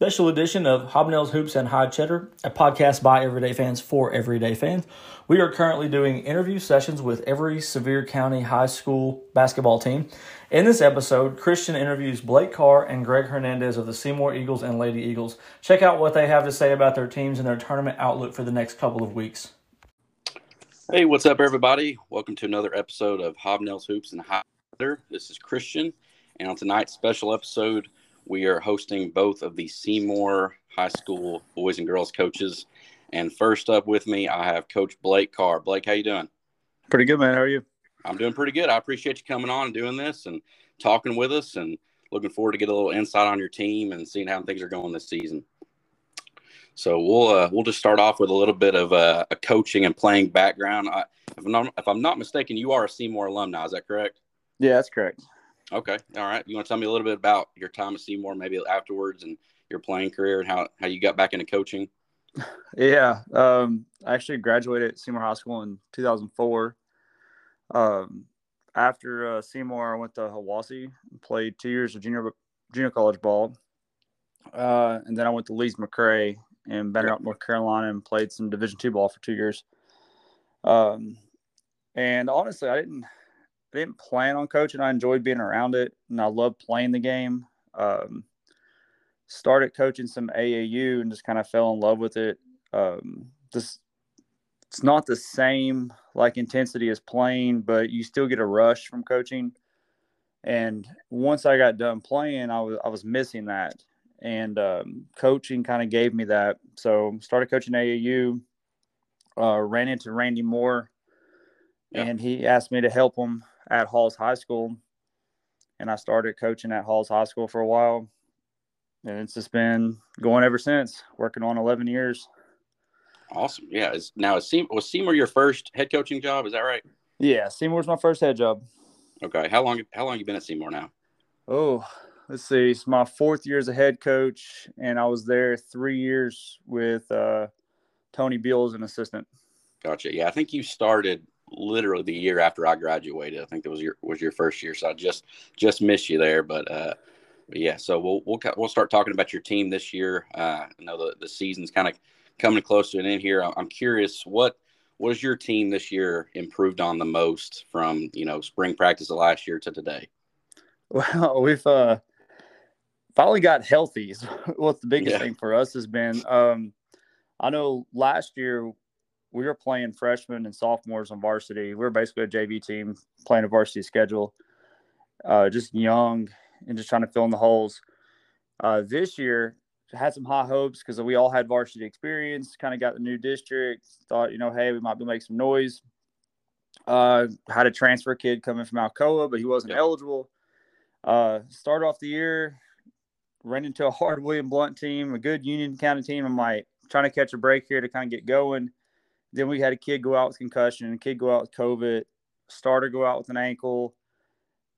special edition of Hobnails Hoops and High Cheddar, a podcast by everyday fans for everyday fans. We are currently doing interview sessions with every Sevier County high school basketball team. In this episode, Christian interviews Blake Carr and Greg Hernandez of the Seymour Eagles and Lady Eagles. Check out what they have to say about their teams and their tournament outlook for the next couple of weeks. Hey, what's up, everybody? Welcome to another episode of Hobnails Hoops and High Cheddar. This is Christian, and on tonight's special episode, we are hosting both of the Seymour High School boys and girls coaches. And first up with me, I have Coach Blake Carr. Blake, how you doing? Pretty good, man. How are you? I'm doing pretty good. I appreciate you coming on and doing this and talking with us, and looking forward to get a little insight on your team and seeing how things are going this season. So we'll uh, we'll just start off with a little bit of uh, a coaching and playing background. I, if, I'm not, if I'm not mistaken, you are a Seymour alumni. Is that correct? Yeah, that's correct. Okay. All right. You want to tell me a little bit about your time at Seymour, maybe afterwards, and your playing career, and how how you got back into coaching? Yeah. Um, I actually graduated Seymour High School in 2004. Um, after uh, Seymour, I went to Hiwassee and played two years of junior junior college ball, uh, and then I went to Lees McRae in Elk, North Carolina, and played some Division two ball for two years. Um, and honestly, I didn't I didn't plan on coaching. I enjoyed being around it, and I love playing the game. Um, started coaching some AAU and just kind of fell in love with it. Um, just it's not the same like intensity as playing, but you still get a rush from coaching. And once I got done playing, I was I was missing that, and um, coaching kind of gave me that. So started coaching AAU. Uh, ran into Randy Moore, yep. and he asked me to help him at Halls High School, and I started coaching at Halls High School for a while, and it's just been going ever since. Working on eleven years. Awesome. Yeah. Is now is Seymour, was Seymour your first head coaching job? Is that right? Yeah, Seymour's my first head job. Okay. How long? How long you been at Seymour now? Oh, let's see. It's my fourth year as a head coach, and I was there three years with uh, Tony Beal as an assistant. Gotcha. Yeah, I think you started literally the year after I graduated. I think that was your was your first year, so I just just missed you there. But, uh, but yeah, so we'll we'll we'll start talking about your team this year. Uh, I know the the season's kind of coming close to an end here. I'm curious what what has your team this year improved on the most from you know spring practice of last year to today? Well, we've uh, finally got healthy. What's the biggest yeah. thing for us has been. Um, I know last year we were playing freshmen and sophomores on varsity. We were basically a JV team playing a varsity schedule, uh, just young and just trying to fill in the holes. Uh, this year, had some high hopes because we all had varsity experience. Kind of got the new district. Thought, you know, hey, we might be making some noise. Uh, had a transfer kid coming from Alcoa, but he wasn't yep. eligible. Uh, start off the year, ran into a hard William Blount team, a good Union County team. I'm like trying to catch a break here to kind of get going then we had a kid go out with concussion, a kid go out with COVID, starter go out with an ankle,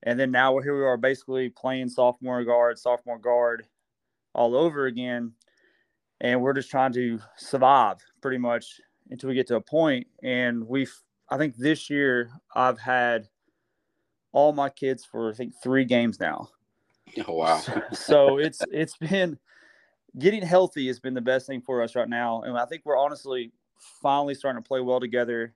and then now we're here. We are basically playing sophomore guard, sophomore guard, all over again, and we're just trying to survive pretty much until we get to a point. And we've, I think this year I've had all my kids for I think three games now. Oh wow! so, so it's it's been getting healthy has been the best thing for us right now, and I think we're honestly finally starting to play well together,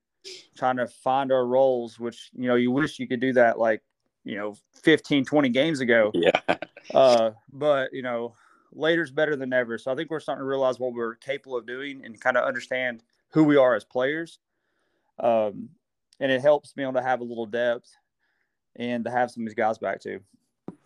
trying to find our roles, which, you know, you wish you could do that like, you know, 15, 20 games ago. Yeah. uh, but, you know, later's better than never. So I think we're starting to realize what we're capable of doing and kind of understand who we are as players. Um, and it helps me on to have a little depth and to have some of these guys back too.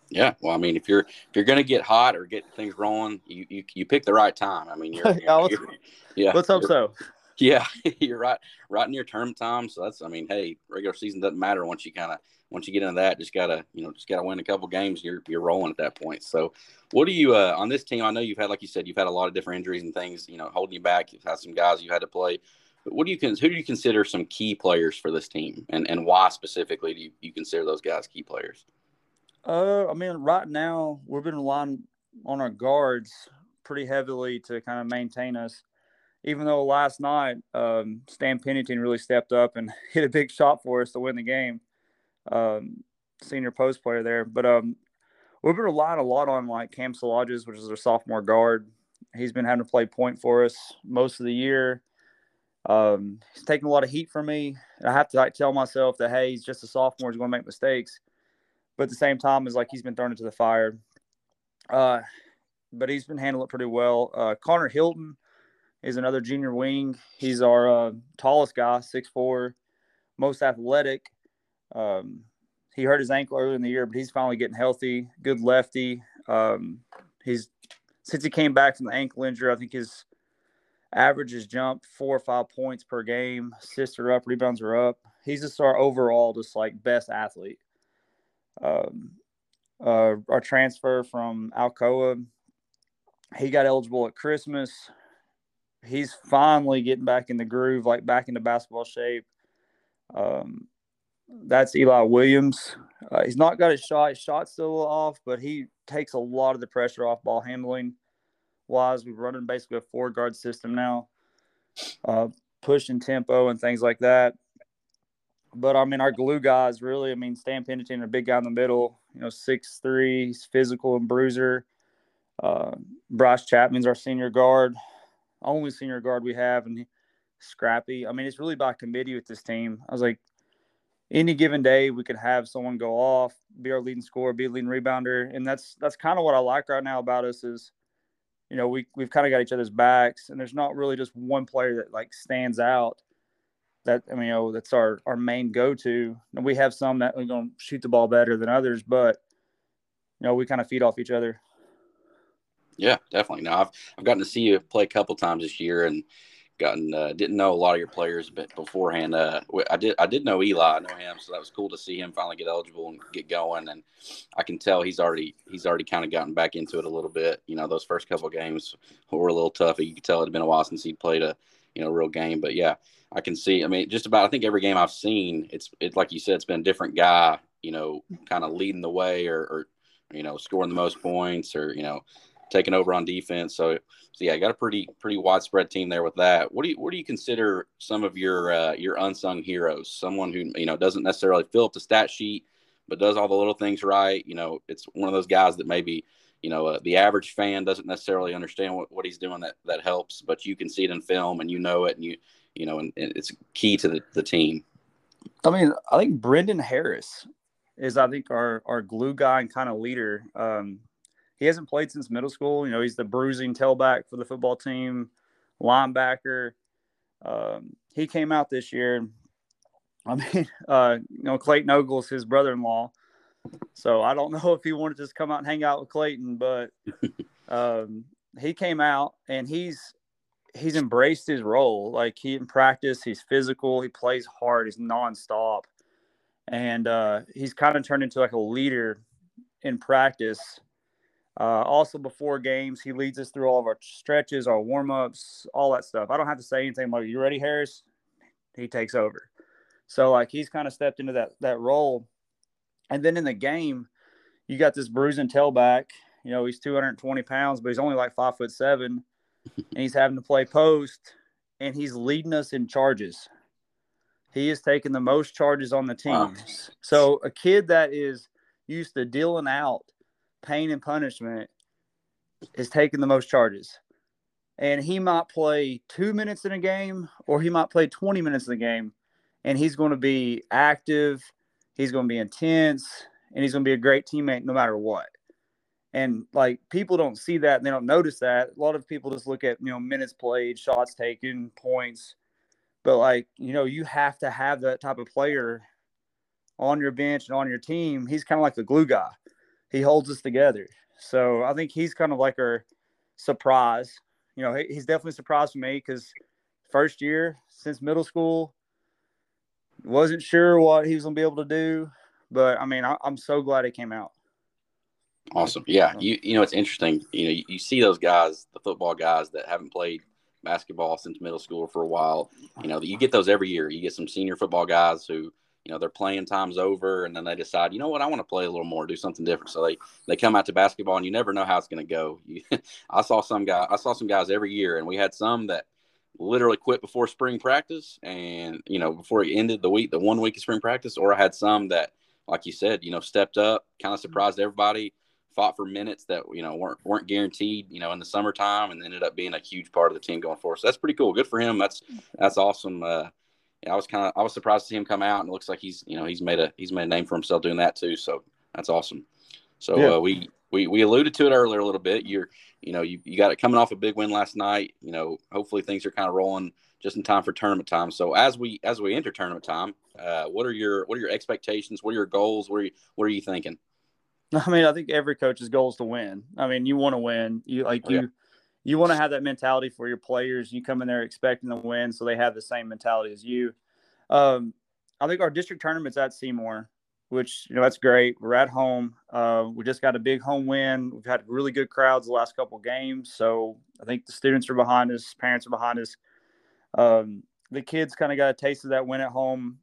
Yeah, well, I mean, if you're if you're gonna get hot or get things rolling, you you, you pick the right time. I mean, you're, you're, you're yeah. Let's hope so. Yeah, you're right, right near term time. So that's, I mean, hey, regular season doesn't matter once you kind of once you get into that. Just gotta, you know, just gotta win a couple games. You're you're rolling at that point. So, what do you uh, on this team? I know you've had, like you said, you've had a lot of different injuries and things, you know, holding you back. You've had some guys you had to play. But what do you who do you consider some key players for this team, and and why specifically do you, you consider those guys key players? Uh, I mean, right now we've been relying on our guards pretty heavily to kind of maintain us even though last night um, Stan Pennington really stepped up and hit a big shot for us to win the game, um, senior post player there. But um, we've been relying a lot on like Cam Salages, which is our sophomore guard. He's been having to play point for us most of the year. Um, he's taking a lot of heat from me. I have to like tell myself that hey, he's just a sophomore, he's going to make mistakes. But at the same time, it's like he's been thrown into the fire. Uh, but he's been handling it pretty well. Uh, Connor Hilton is another junior wing. He's our uh, tallest guy, six four, most athletic. Um, he hurt his ankle earlier in the year, but he's finally getting healthy. Good lefty. Um, he's since he came back from the ankle injury, I think his average has jumped four or five points per game. Assists are up, rebounds are up. He's just our overall, just like best athlete. Um, uh, our transfer from Alcoa, he got eligible at Christmas. He's finally getting back in the groove, like back into basketball shape. Um, that's Eli Williams. Uh, he's not got his shot. His shot's still off, but he takes a lot of the pressure off ball handling wise. We're running basically a four guard system now, uh, pushing tempo and things like that. But I mean, our glue guys really, I mean, Stan Pennington, a big guy in the middle, you know, six three, he's physical and bruiser. Uh, Bryce Chapman's our senior guard, only senior guard we have, and scrappy. I mean, it's really by committee with this team. I was like, any given day we could have someone go off, be our leading scorer, be a leading rebounder, and that's that's kind of what I like right now about us is, you know, we we've kind of got each other's backs, and there's not really just one player that like stands out. That I mean, you know, that's our our main go to. And we have some that are going to shoot the ball better than others, but you know, we kind of feed off each other. Yeah, definitely. Now I've I've gotten to see you play a couple times this year, and gotten uh, didn't know a lot of your players but beforehand. Uh, I did I did know Eli, I know him, so that was cool to see him finally get eligible and get going. And I can tell he's already he's already kind of gotten back into it a little bit. You know, those first couple of games were a little tough. You could tell it had been a while since he played a you know real game. But yeah, I can see. I mean, just about I think every game I've seen, it's it like you said, it's been a different guy. You know, kind of leading the way or, or you know scoring the most points or you know taking over on defense. So, so yeah, got a pretty pretty widespread team there with that. What do you what do you consider some of your uh, your unsung heroes? Someone who you know doesn't necessarily fill up the stat sheet, but does all the little things right. You know, it's one of those guys that maybe you know uh, the average fan doesn't necessarily understand what, what he's doing that that helps, but you can see it in film and you know it and you you know and, and it's key to the, the team. I mean, I think Brendan Harris is I think our our glue guy and kind of leader. Um, he hasn't played since middle school. You know, he's the bruising tailback for the football team, linebacker. Um, he came out this year. I mean, uh, you know, Clayton Ogle's his brother-in-law, so I don't know if he wanted to just come out and hang out with Clayton, but um, he came out and he's he's embraced his role. Like he in practice, he's physical, he plays hard, he's nonstop, and uh, he's kind of turned into like a leader in practice uh, also, before games, he leads us through all of our stretches, our warm ups, all that stuff. I don't have to say anything like, "You ready, Harris?" He takes over. So, like, he's kind of stepped into that that role. And then in the game, you got this bruising tailback. You know, he's 220 pounds, but he's only like five foot seven, and he's having to play post, and he's leading us in charges. He is taking the most charges on the team. Wow. So, a kid that is used to dealing out pain and punishment is taking the most charges. And he might play two minutes in a game or he might play 20 minutes in the game. And he's going to be active, he's going to be intense, and he's going to be a great teammate no matter what. And like people don't see that and they don't notice that. A lot of people just look at, you know, minutes played, shots taken, points. But like, you know, you have to have that type of player on your bench and on your team. He's kind of like the glue guy he holds us together. So I think he's kind of like our surprise. You know, he's definitely surprised for me because first year since middle school, wasn't sure what he was going to be able to do. But I mean, I, am so glad he came out. Awesome. Yeah. You, you know, it's interesting. You know, you, you see those guys, the football guys that haven't played basketball since middle school for a while. You know, you get those every year. You get some senior football guys who you know their playing time's over and then they decide you know what i want to play a little more do something different so they they come out to basketball and you never know how it's going to go you, i saw some guy i saw some guys every year and we had some that literally quit before spring practice and you know before it ended the week the one week of spring practice or i had some that like you said you know stepped up kind of mm-hmm. surprised everybody fought for minutes that you know weren't weren't guaranteed, you know, in the summertime, and ended up being a huge part of the team going forward. So that's pretty cool. Good for him. That's that's awesome. Uh, I was kind of I was surprised to see him come out, and it looks like he's you know he's made a he's made a name for himself doing that too. So that's awesome. So yeah. uh, we we we alluded to it earlier a little bit. You're you know you, you got it coming off a big win last night. You know hopefully things are kind of rolling just in time for tournament time. So as we as we enter tournament time, uh, what are your what are your expectations? What are your goals? What are you what are you thinking? I mean, I think every coach's goal is to win. I mean, you want to win. You like you. Yeah you want to have that mentality for your players. You come in there expecting to win, so they have the same mentality as you. Um, I think our district tournament's at Seymour, which you know that's great. We're at home. Uh, we just got a big home win. We've had really good crowds the last couple games, so I think the students are behind us, parents are behind us. Um, the kids kind of got a taste of that win at home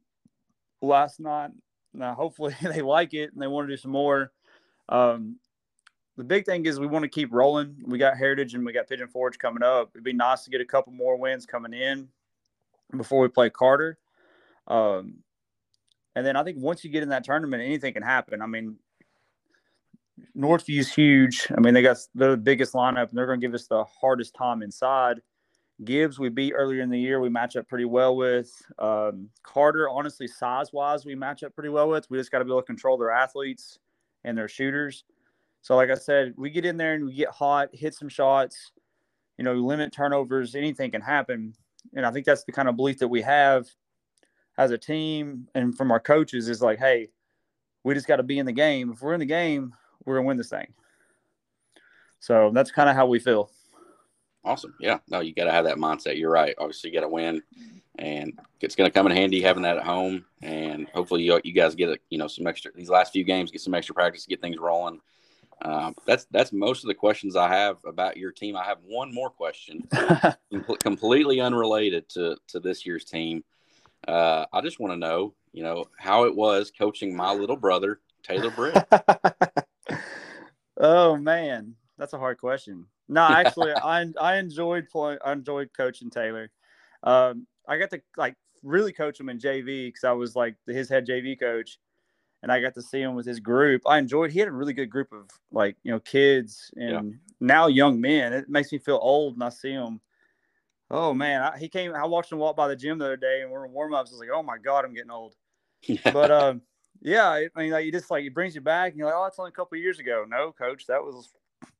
last night. Now, hopefully, they like it and they want to do some more. Um, the big thing is we want to keep rolling. We got Heritage and we got Pigeon Forge coming up. It'd be nice to get a couple more wins coming in before we play Carter. Um, and then I think once you get in that tournament, anything can happen. I mean, Northview's huge. I mean, they got the biggest lineup, and they're going to give us the hardest time inside. Gibbs, we beat earlier in the year. We match up pretty well with. Um, Carter, honestly, size wise, we match up pretty well with. We just got to be able to control their athletes and their shooters. So, like I said, we get in there and we get hot, hit some shots, you know, limit turnovers, anything can happen. And I think that's the kind of belief that we have as a team and from our coaches is like, hey, we just got to be in the game. If we're in the game, we're going to win this thing. So that's kind of how we feel. Awesome. Yeah. No, you got to have that mindset. You're right. Obviously, you got to win, and it's going to come in handy having that at home. And hopefully, you, you guys get a, you know some extra these last few games, get some extra practice, get things rolling. Um, that's that's most of the questions I have about your team. I have one more question, completely unrelated to to this year's team. Uh, I just want to know, you know, how it was coaching my little brother Taylor Britt. oh man, that's a hard question. No, actually, I I enjoyed playing. I enjoyed coaching Taylor. Um, I got to like really coach him in JV because I was like his head JV coach and I got to see him with his group. I enjoyed. He had a really good group of like you know kids and yeah. now young men. It makes me feel old when I see him. Oh man, I, he came. I watched him walk by the gym the other day, and we're in warm ups. I was like, oh my god, I'm getting old. but um, yeah, I mean, like, you just like it brings you back, and you're like, oh, it's only a couple years ago. No, coach, that was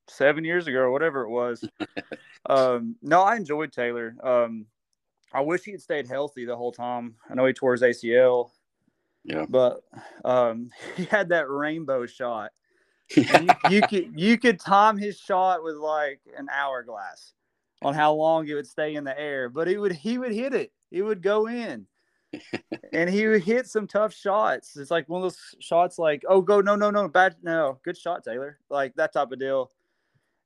seven years ago or whatever it was. um, no, I enjoyed Taylor. Um, I wish he had stayed healthy the whole time. I know he tore his ACL yeah. But um, he had that rainbow shot. you, you could you could time his shot with like an hourglass on how long it would stay in the air, but he would he would hit it. It would go in. and he would hit some tough shots. It's like one of those shots like, oh go no no no bad no good shot Taylor like that type of deal.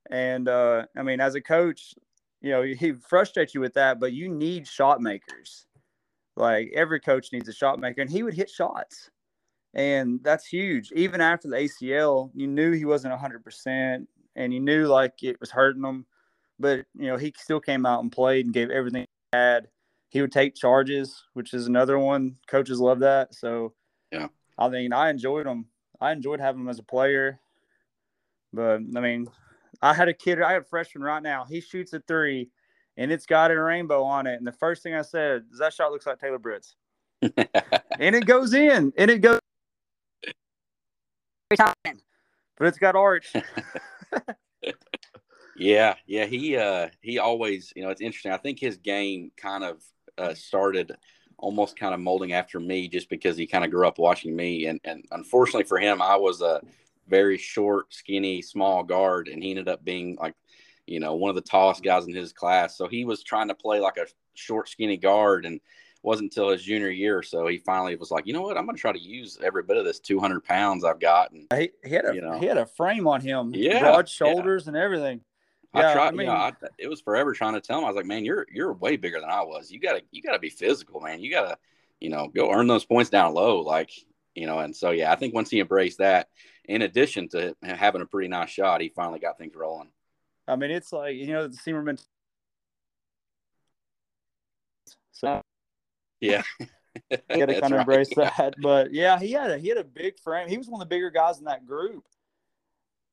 And uh, I mean, as a coach, you know he frustrates you with that, but you need shot makers. Like every coach needs a shot maker, and he would hit shots, and that's huge. Even after the ACL, you knew he wasn't hundred percent, and you knew like it was hurting him, but you know he still came out and played and gave everything he had. He would take charges, which is another one. Coaches love that. So yeah, I mean, I enjoyed him. I enjoyed having him as a player, but I mean, I had a kid. I have a freshman right now. He shoots a three and it's got a rainbow on it. And the first thing I said is that shot looks like Taylor Britt's. and it goes in, and it goes. But it's got arch. yeah, yeah. He uh he always, you know, it's interesting. I think his game kind of uh, started almost kind of molding after me just because he kind of grew up watching me and and unfortunately for him I was a very short, skinny, small guard and he ended up being like you know, one of the tallest guys in his class. So he was trying to play like a short, skinny guard, and wasn't until his junior year or so he finally was like, you know what, I'm going to try to use every bit of this 200 pounds I've got. And he, he had a you know, he had a frame on him, yeah, broad shoulders yeah. and everything. Yeah, I tried. I mean, you know, I, it was forever trying to tell him. I was like, man, you're you're way bigger than I was. You gotta you gotta be physical, man. You gotta you know go earn those points down low, like you know. And so yeah, I think once he embraced that, in addition to having a pretty nice shot, he finally got things rolling. I mean, it's like you know the Seamerman. So yeah, you got to kind of embrace right. that. But yeah, he had a he had a big frame. He was one of the bigger guys in that group.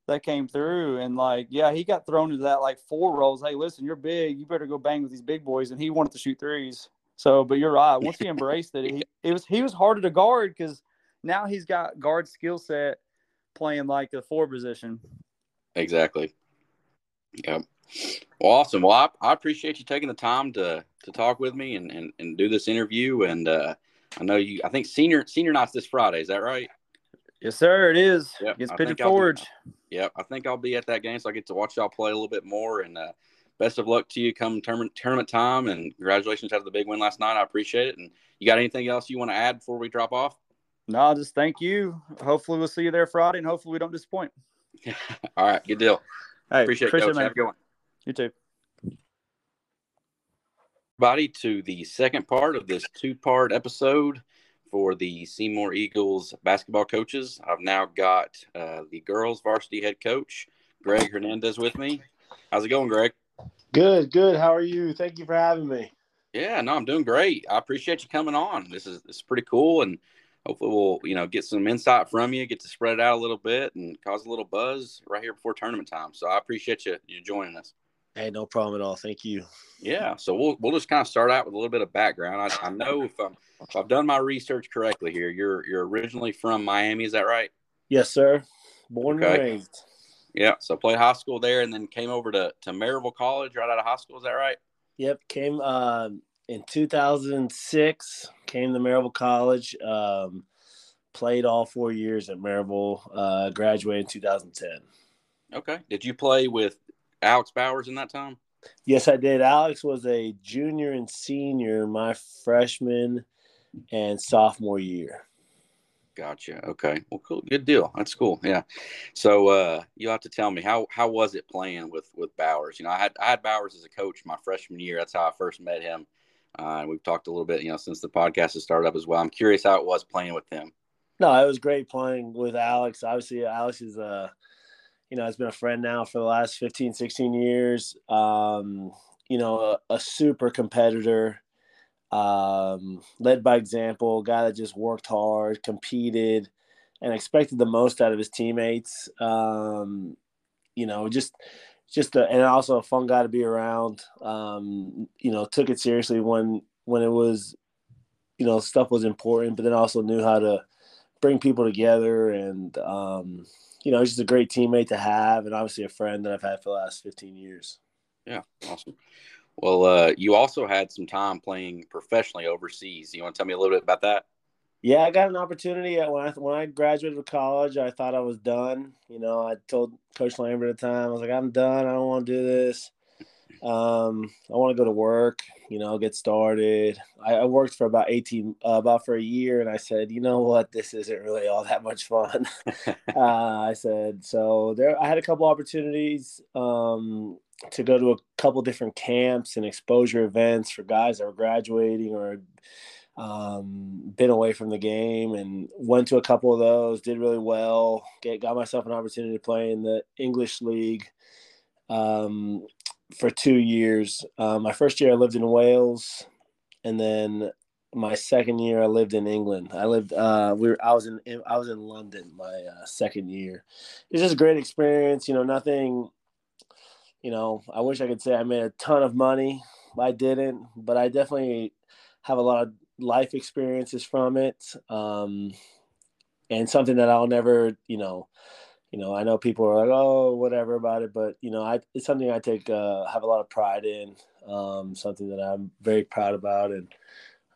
that came through and like yeah he got thrown into that like four roles hey listen you're big you better go bang with these big boys and he wanted to shoot threes so but you're right once he embraced it he, it was he was harder to guard because now he's got guard skill set playing like the four position exactly yep well, awesome well I, I appreciate you taking the time to to talk with me and and, and do this interview and uh i know you i think senior senior night's this friday is that right Yes, sir. It is. Yep, It's Pigeon I'll be- Forge. Yep, I think I'll be at that game, so I get to watch y'all play a little bit more. And uh, best of luck to you come tournament tournament time. And congratulations after the big win last night. I appreciate it. And you got anything else you want to add before we drop off? No, just thank you. Hopefully, we'll see you there Friday, and hopefully, we don't disappoint. All right, good deal. Hey, Appreciate it, coach. Have a good one. You too. Everybody, to the second part of this two-part episode for the Seymour Eagles basketball coaches. I've now got uh, the girls varsity head coach Greg Hernandez with me. How's it going, Greg? Good, good. How are you? Thank you for having me. Yeah, no, I'm doing great. I appreciate you coming on. This is this is pretty cool, and hopefully we'll you know get some insight from you, get to spread it out a little bit, and cause a little buzz right here before tournament time. So I appreciate you you joining us. Hey, no problem at all. Thank you. Yeah, so we'll we'll just kind of start out with a little bit of background. I, I know if I'm if I've done my research correctly here, you're you're originally from Miami, is that right? Yes, sir. Born Okay. and raised. Yeah. So played high school there, and then came over to to Maryville College right out of high school. Is that right? Yep. Came um, in 2006. Came to Maryville College. Um, played all four years at Maryville. Uh, graduated in 2010. Okay. Did you play with Alex Bowers in that time? Yes, I did. Alex was a junior and senior my freshman and sophomore year. Gotcha. Okay. Well, cool. Good deal. That's cool. Yeah. So uh, you have to tell me how how was it playing with with Bowers? You know, I had I had Bowers as a coach my freshman year. That's how I first met him. Uh, we've talked a little bit, you know, since the podcast has started up as well. I'm curious how it was playing with him. No, it was great playing with Alex. Obviously, Alex is a, you know, has been a friend now for the last 15, 16 years. Um, you know, a, a super competitor, um, led by example, guy that just worked hard, competed, and expected the most out of his teammates. Um, you know, just just a, and also a fun guy to be around. Um, you know, took it seriously when when it was, you know, stuff was important, but then also knew how to bring people together and um, you know he's just a great teammate to have and obviously a friend that i've had for the last 15 years Yeah. Awesome. Well, uh, you also had some time playing professionally overseas. You want to tell me a little bit about that? Yeah i got an opportunity at- when i when i graduated from college i thought i was done you know i told coach lambert at the time i was like i'm done i don't want to do this um, i want to go to work you know get started i, I worked for about 18 uh, about for a year and i said you know what this isn't really all that much fun uh, I said so. There, I had a couple opportunities um, to go to a couple different camps and exposure events for guys that were graduating or um, been away from the game, and went to a couple of those. Did really well. Get got myself an opportunity to play in the English league um, for two years. Uh, my first year, I lived in Wales, and then my second year I lived in England. I lived uh we were I was in I was in London my uh, second year. It was just a great experience, you know, nothing you know, I wish I could say I made a ton of money. I didn't, but I definitely have a lot of life experiences from it. Um and something that I'll never, you know, you know, I know people are like, "Oh, whatever about it," but you know, I it's something I take uh have a lot of pride in. Um something that I'm very proud about and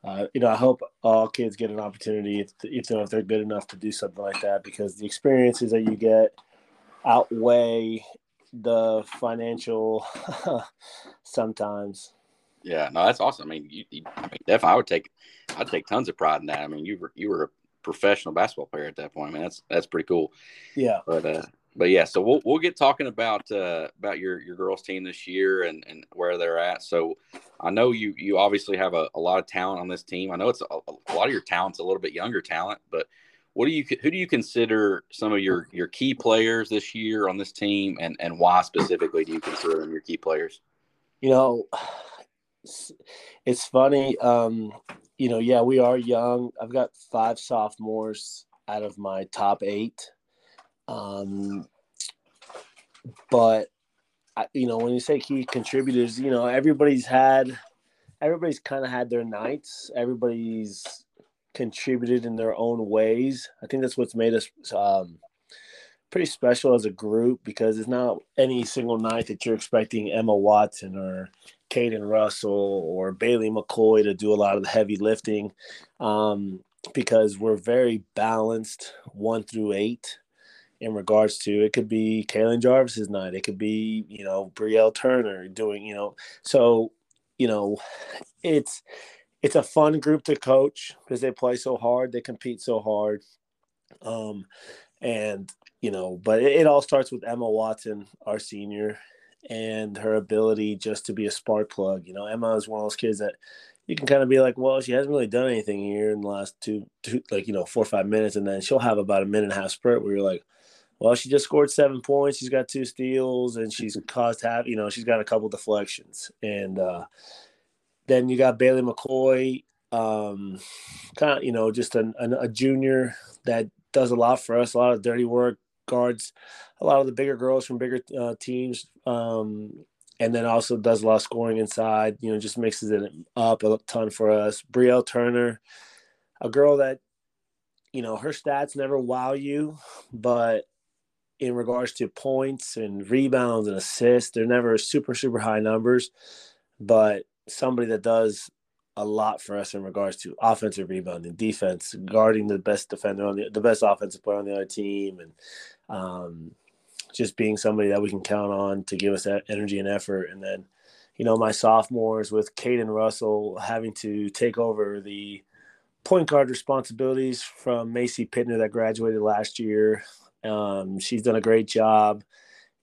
uh, you know, I hope all kids get an opportunity if, if, you know, if they're good enough to do something like that because the experiences that you get outweigh the financial sometimes. Yeah, no, that's awesome. I mean, you, you I mean, definitely, I would take, I'd take tons of pride in that. I mean, you were you were a professional basketball player at that point. I mean, that's that's pretty cool. Yeah. But uh, but yeah, so we'll we'll get talking about uh about your your girls team this year and and where they're at. So I know you you obviously have a, a lot of talent on this team. I know it's a, a lot of your talent's a little bit younger talent, but what do you who do you consider some of your your key players this year on this team, and and why specifically do you consider them your key players? You know, it's, funny. Um, you know, yeah, we are young. I've got five sophomores out of my top eight. Um, but I, you know, when you say key contributors, you know, everybody's had, everybody's kind of had their nights. Everybody's contributed in their own ways. I think that's what's made us um, pretty special as a group because it's not any single night that you're expecting Emma Watson or Caden Russell or Bailey McCoy to do a lot of the heavy lifting um, because we're very balanced one through eight in regards to it could be Kaylin Jarvis's night, it could be you know Brielle Turner doing you know so you know it's it's a fun group to coach because they play so hard, they compete so hard, um, and you know, but it, it all starts with Emma Watson, our senior, and her ability just to be a spark plug. You know, Emma is one of those kids that you can kind of be like, well, she hasn't really done anything here in the last two, two, like you know, four or five minutes, and then she'll have about a minute and a half sprint where you're like, well, she just scored seven points. She's got two steals, and she's caused half. You know, she's got a couple deflections, and uh, then you got Bailey McCoy, um, kind of you know just a, a junior that does a lot for us, a lot of dirty work, guards a lot of the bigger girls from bigger uh, teams, um, and then also does a lot of scoring inside. You know, just mixes it up a ton for us. Brielle Turner, a girl that you know her stats never wow you, but in regards to points and rebounds and assists. They're never super, super high numbers, but somebody that does a lot for us in regards to offensive rebounding, defense, guarding the best defender on the the best offensive player on the other team, and um, just being somebody that we can count on to give us that energy and effort. And then, you know, my sophomores with Caden Russell having to take over the point guard responsibilities from Macy Pittner that graduated last year. Um, she's done a great job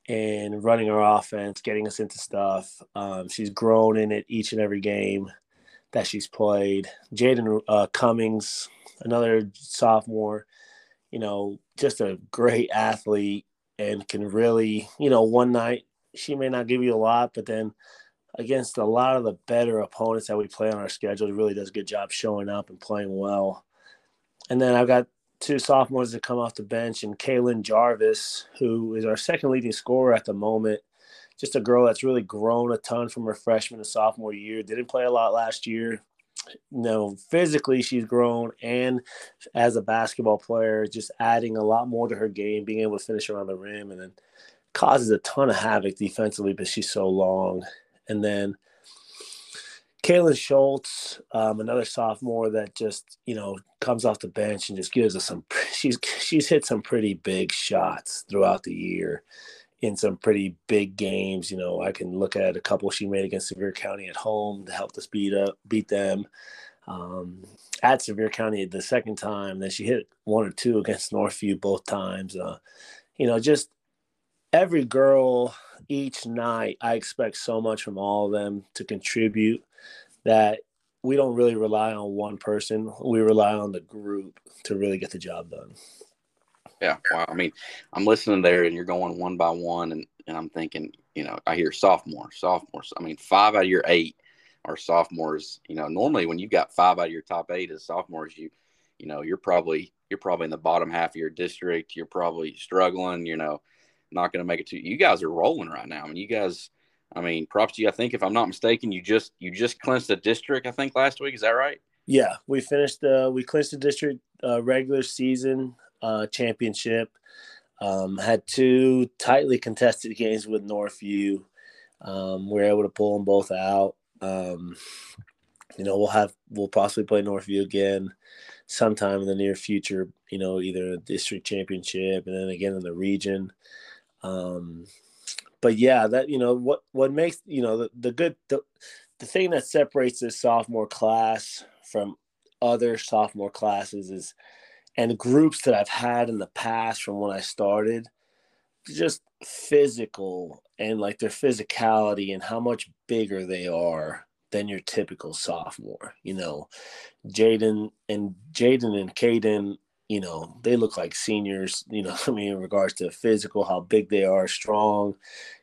in running our offense, getting us into stuff. Um, she's grown in it each and every game that she's played. Jaden uh, Cummings, another sophomore, you know, just a great athlete and can really, you know, one night she may not give you a lot, but then against a lot of the better opponents that we play on our schedule, he really does a good job showing up and playing well. And then I've got two sophomores that come off the bench, and Kaylin Jarvis, who is our second leading scorer at the moment. Just a girl that's really grown a ton from her freshman and sophomore year. Didn't play a lot last year. Know, physically she's grown, and as a basketball player, just adding a lot more to her game, being able to finish around the rim, and then causes a ton of havoc defensively, but she's so long. And then Kaylin Schultz, um, another sophomore that just you know comes off the bench and just gives us some. She's she's hit some pretty big shots throughout the year, in some pretty big games. You know, I can look at a couple she made against Sevier County at home to help us beat up beat them. Um, at Sevier County the second time, then she hit one or two against Northview both times. Uh, you know, just every girl each night. I expect so much from all of them to contribute that we don't really rely on one person. We rely on the group to really get the job done. Yeah, wow. I mean, I'm listening there, and you're going one by one, and, and I'm thinking, you know, I hear sophomore, sophomores. I mean, five out of your eight are sophomores. You know, normally when you've got five out of your top eight as sophomores, you, you know, you're probably you're probably in the bottom half of your district. You're probably struggling. You know, not going to make it to. You guys are rolling right now. I mean, you guys I mean, props to you. I think if I'm not mistaken, you just you just clinched the district. I think last week. Is that right? Yeah, we finished. Uh, we clinched the district uh, regular season uh, championship. Um, had two tightly contested games with Northview. Um, we were able to pull them both out. Um, you know, we'll have we'll possibly play Northview again sometime in the near future. You know, either a district championship and then again in the region. Um, but yeah, that you know what what makes you know the, the good the, the thing that separates this sophomore class from other sophomore classes is and groups that I've had in the past from when I started just physical and like their physicality and how much bigger they are than your typical sophomore. You know, Jaden and Jaden and Caden you know, they look like seniors, you know, I mean, in regards to physical, how big they are, strong.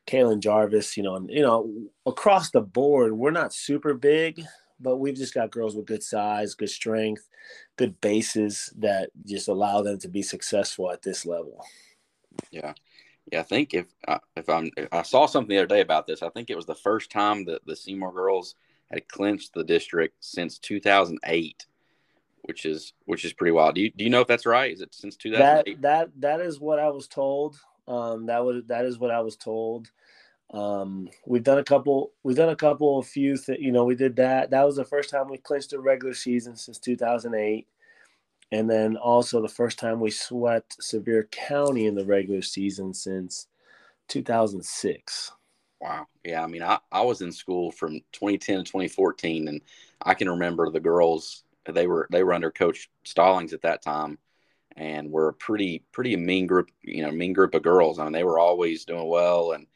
Kaylin Jarvis, you know, and, you know, across the board, we're not super big, but we've just got girls with good size, good strength, good bases that just allow them to be successful at this level. Yeah. Yeah, I think if uh, if I'm if I saw something the other day about this. I think it was the first time that the Seymour girls had clinched the district since 2008, which is which is pretty wild. Do you do you know if that's right? Is it since 2008? That that that is what I was told. Um, that was that is what I was told. Um, we've done a couple. We've done a couple of few. Th- you know, we did that. That was the first time we clinched a regular season since 2008, and then also the first time we swept Sevier County in the regular season since 2006. Wow. Yeah. I mean, I, I was in school from 2010 to 2014, and I can remember the girls. They were they were under Coach Stallings at that time, and were a pretty pretty mean group. You know, mean group of girls. I mean, they were always doing well, and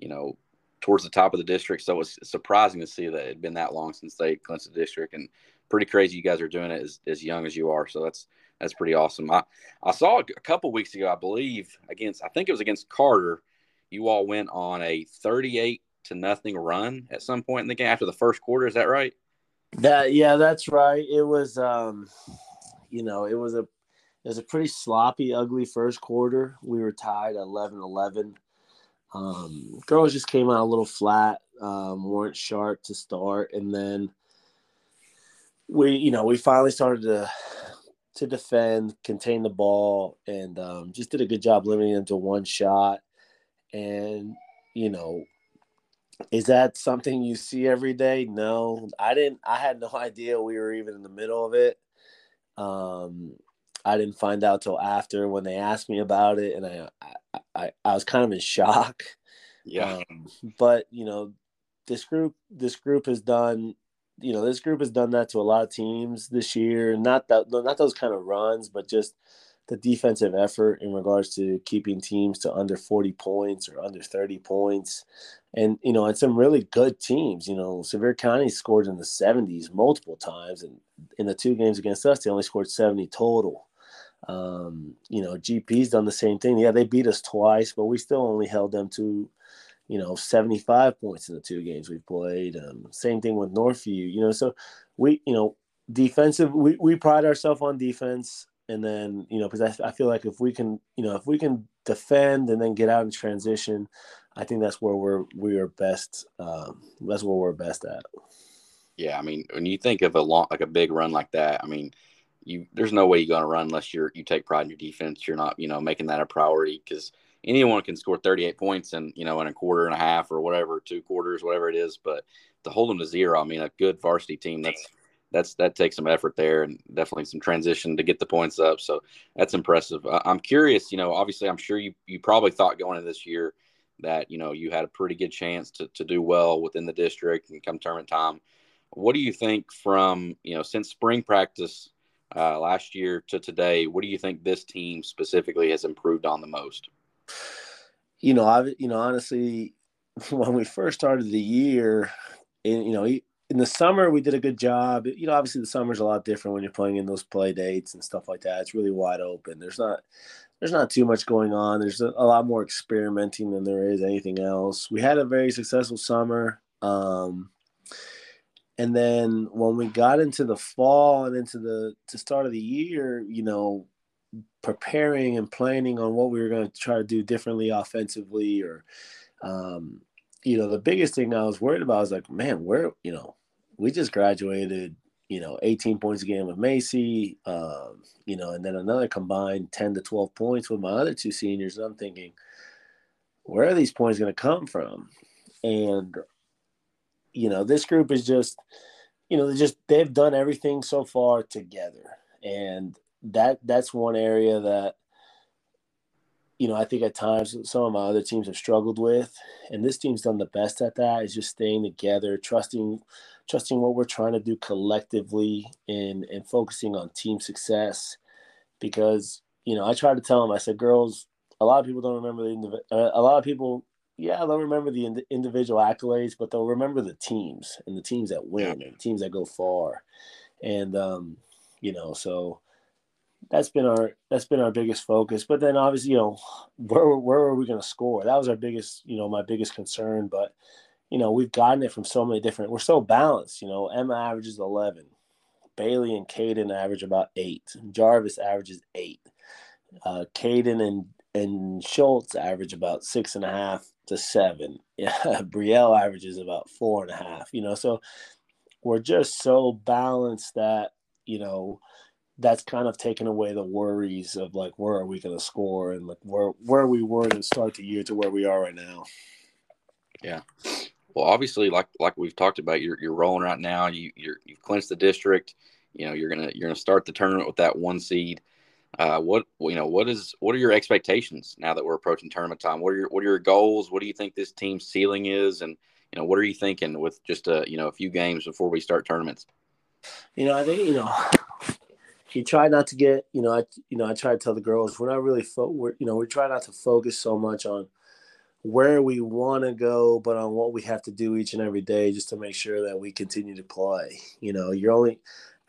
you know, towards the top of the district. So it was surprising to see that it had been that long since they clinched the district, and pretty crazy you guys are doing it as, as young as you are. So that's that's pretty awesome. I I saw a couple weeks ago, I believe, against I think it was against Carter you all went on a 38 to nothing run at some point in the game after the first quarter. Is that right? That yeah, that's right. It was um, you know, it was a it was a pretty sloppy, ugly first quarter. We were tied 11-11. Um, girls just came out a little flat, um, weren't sharp to start, and then we, you know, we finally started to to defend, contain the ball, and um, just did a good job limiting them to one shot. And, you know, is that something you see every day? No, I didn't. I had no idea we were even in the middle of it. Um, I didn't find out till after when they asked me about it, and I, I, I was kind of in shock. Yeah. Um, but you know, this group, this group has done, you know, this group has done that to a lot of teams this year. Not that, not those kind of runs, but just the defensive effort in regards to keeping teams to under 40 points or under 30 points. And, you know, and some really good teams, you know, Sevier County scored in the 70s multiple times. And in the two games against us, they only scored 70 total. Um, you know, GP's done the same thing. Yeah, they beat us twice, but we still only held them to, you know, 75 points in the two games we played. Um, same thing with Northview, you know, so we, you know, defensive, we, we pride ourselves on defense and then you know because I, I feel like if we can you know if we can defend and then get out in transition i think that's where we're we are best um, that's where we're best at yeah i mean when you think of a long like a big run like that i mean you there's no way you're going to run unless you're you take pride in your defense you're not you know making that a priority because anyone can score 38 points in you know in a quarter and a half or whatever two quarters whatever it is but to hold them to zero i mean a good varsity team that's that's that takes some effort there and definitely some transition to get the points up. So that's impressive. I'm curious, you know, obviously I'm sure you you probably thought going into this year that you know you had a pretty good chance to to do well within the district and come tournament time. What do you think from you know since spring practice uh, last year to today? What do you think this team specifically has improved on the most? You know, I you know honestly, when we first started the year, and you know in the summer we did a good job. You know, obviously the summer's a lot different when you're playing in those play dates and stuff like that. It's really wide open. There's not there's not too much going on. There's a, lot more experimenting than there is anything else. We had a very successful summer. Um, and then when we got into the fall and into the to start of the year, you know, preparing and planning on what we were going to try to do differently offensively or um, you know, the biggest thing I was worried about was like, man, where, you know, we just graduated, you know, 18 points a game with Macy, um, you know, and then another combined 10 to 12 points with my other two seniors. And I'm thinking, where are these points going to come from? And, you know, this group is just, you know, they just, they've done everything so far together. And that, that's one area that, you know, I think at times some of my other teams have struggled with, and this team's done the best at that. Is just staying together, trusting, trusting what we're trying to do collectively, and and focusing on team success. Because you know, I try to tell them, I said, girls, a lot of people don't remember the uh, a lot of people, yeah, they'll remember the ind- individual accolades, but they'll remember the teams and the teams that win and teams that go far, and um, you know, so that's been our that's been our biggest focus. But then obviously, you know, where where are we going to score? That was our biggest, you know, my biggest concern. But you know, we've gotten it from so many different. We're so balanced. You know, Emma averages eleven, Bailey and Caden average about eight, Jarvis averages eight. Uh, Caden and and Schultz average about six and a half to seven. Yeah, Brielle averages about four and a half. You know, so we're just so balanced that you know that's kind of taken away the worries of like where are we going to score and like where where we were to start the year to where we are right now. Yeah. Well, obviously, like like we've talked about, you're you're rolling right now. You you're you've clinched the district. You know, you're gonna you're gonna start the tournament with that one seed. Uh, what you know, what is what are your expectations now that we're approaching tournament time? What are your what are your goals? What do you think this team's ceiling is? And you know, what are you thinking with just a you know a few games before we start tournaments? You know, I think you know you try not to get you know I you know I try to tell the girls we're not really fo- we're, you know we try not to focus so much on where we want to go, but on what we have to do each and every day just to make sure that we continue to play. You know, you're only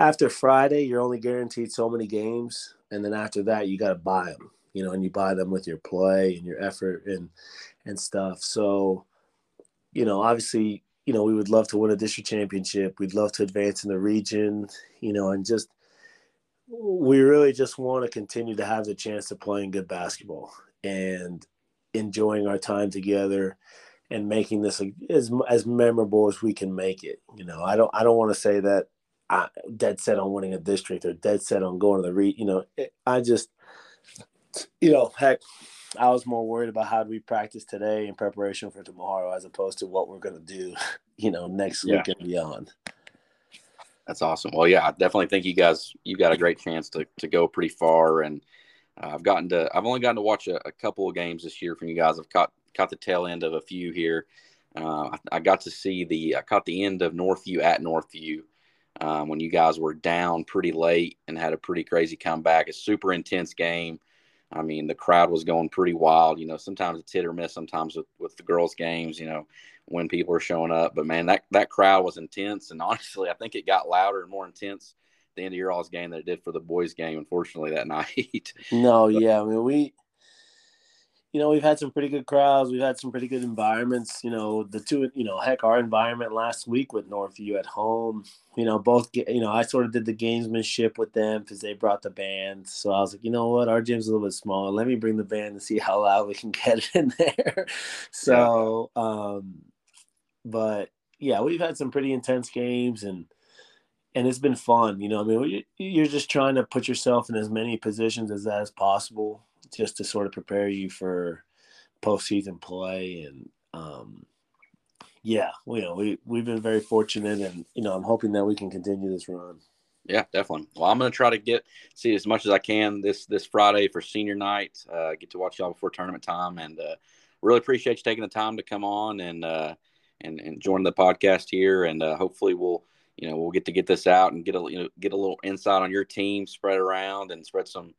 after Friday, you're only guaranteed so many games and then after that you got to buy them you know and you buy them with your play and your effort and and stuff. So you know obviously you know we would love to win a district championship. We'd love to advance in the region you know and just we really just want to continue to have the chance to playing good basketball and enjoying our time together and making this as as memorable as we can make it you know. I don't i don't want to say that I, dead set on winning a district or dead set on going to the re. You know, it, I just, you know, heck, I was more worried about how do we practice today in preparation for tomorrow as opposed to what we're going to do, you know, next yeah. week and beyond. That's awesome. Well, yeah, I definitely think you guys you got a great chance to to go pretty far, and uh, I've gotten to I've only gotten to watch a, a, couple of games this year from you guys. I've caught caught the tail end of a few here. Uh, I, I, got to see the I caught the end of Northview at Northview, um, when you guys were down pretty late and had a pretty crazy comeback. A super intense game. I mean, the crowd was going pretty wild. You know, sometimes it's hit or miss. Sometimes with, with the girls' games, you know, when people are showing up. But man, that that crowd was intense, and honestly, I think it got louder and more intense at the end of your all's game than it did for the boys' game. Unfortunately, that night. no, but, yeah, I mean, we you know, we've had some pretty good crowds. We've had some pretty good environments. You know, the two, you know, heck, our environment last week with Northview at home. You know, both. You know, I sort of did the gamesmanship with them because they brought the band. So I was like, you know what, our gym's a little bit smaller. Let me bring the band and see how loud we can get it in there. so, um, but yeah, we've had some pretty intense games and and it's been fun. You know, I mean, you're just trying to put yourself in as many positions as that as possible just to sort of prepare you for postseason play. And um, yeah, you know, we we've been very fortunate, and you know, I'm hoping that we can continue this run. Yeah, definitely. Well, I'm going to try to get see as much as I can this this Friday for senior night. Uh, get to watch y'all before tournament time, and uh, really appreciate you taking the time to come on and uh, and and join the podcast here. And uh, hopefully, we'll you know we'll get to get this out and get a you know get a little insight on your team, spread around, and spread some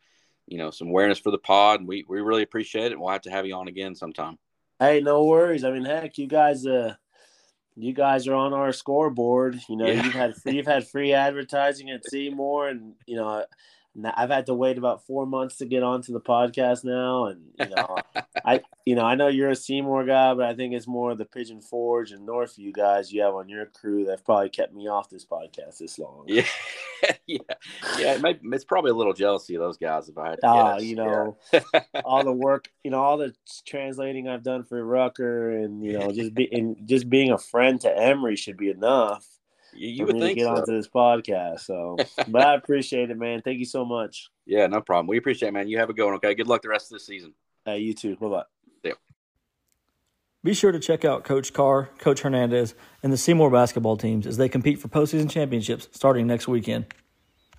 you know some awareness for the pod. We we really appreciate it. We'll have to have you on again sometime. Hey, no worries. I mean, heck, you guys, uh, you guys are on our scoreboard. You know, yeah. you've had you've had free advertising at Seymour, and you know, I've had to wait about four months to get onto the podcast now, and you know, I you know I know you're a Seymour guy, but I think it's more the Pigeon Forge and Northview guys you have on your crew that probably kept me off this podcast this long. Yeah, yeah, yeah. It may, it's probably a little jealousy of those guys if I had. Ah, uh, you know, yeah. all the work, you know, all the translating I've done for Rucker, and you know, just being just being a friend to Emory should be enough. You, you would think get so. onto this podcast. So, but I appreciate it, man. Thank you so much. Yeah, no problem. We appreciate it, man. You have a good one. Okay. Good luck the rest of the season. Hey, you too. Bye bye. Yeah. Be sure to check out Coach Carr, Coach Hernandez, and the Seymour basketball teams as they compete for postseason championships starting next weekend.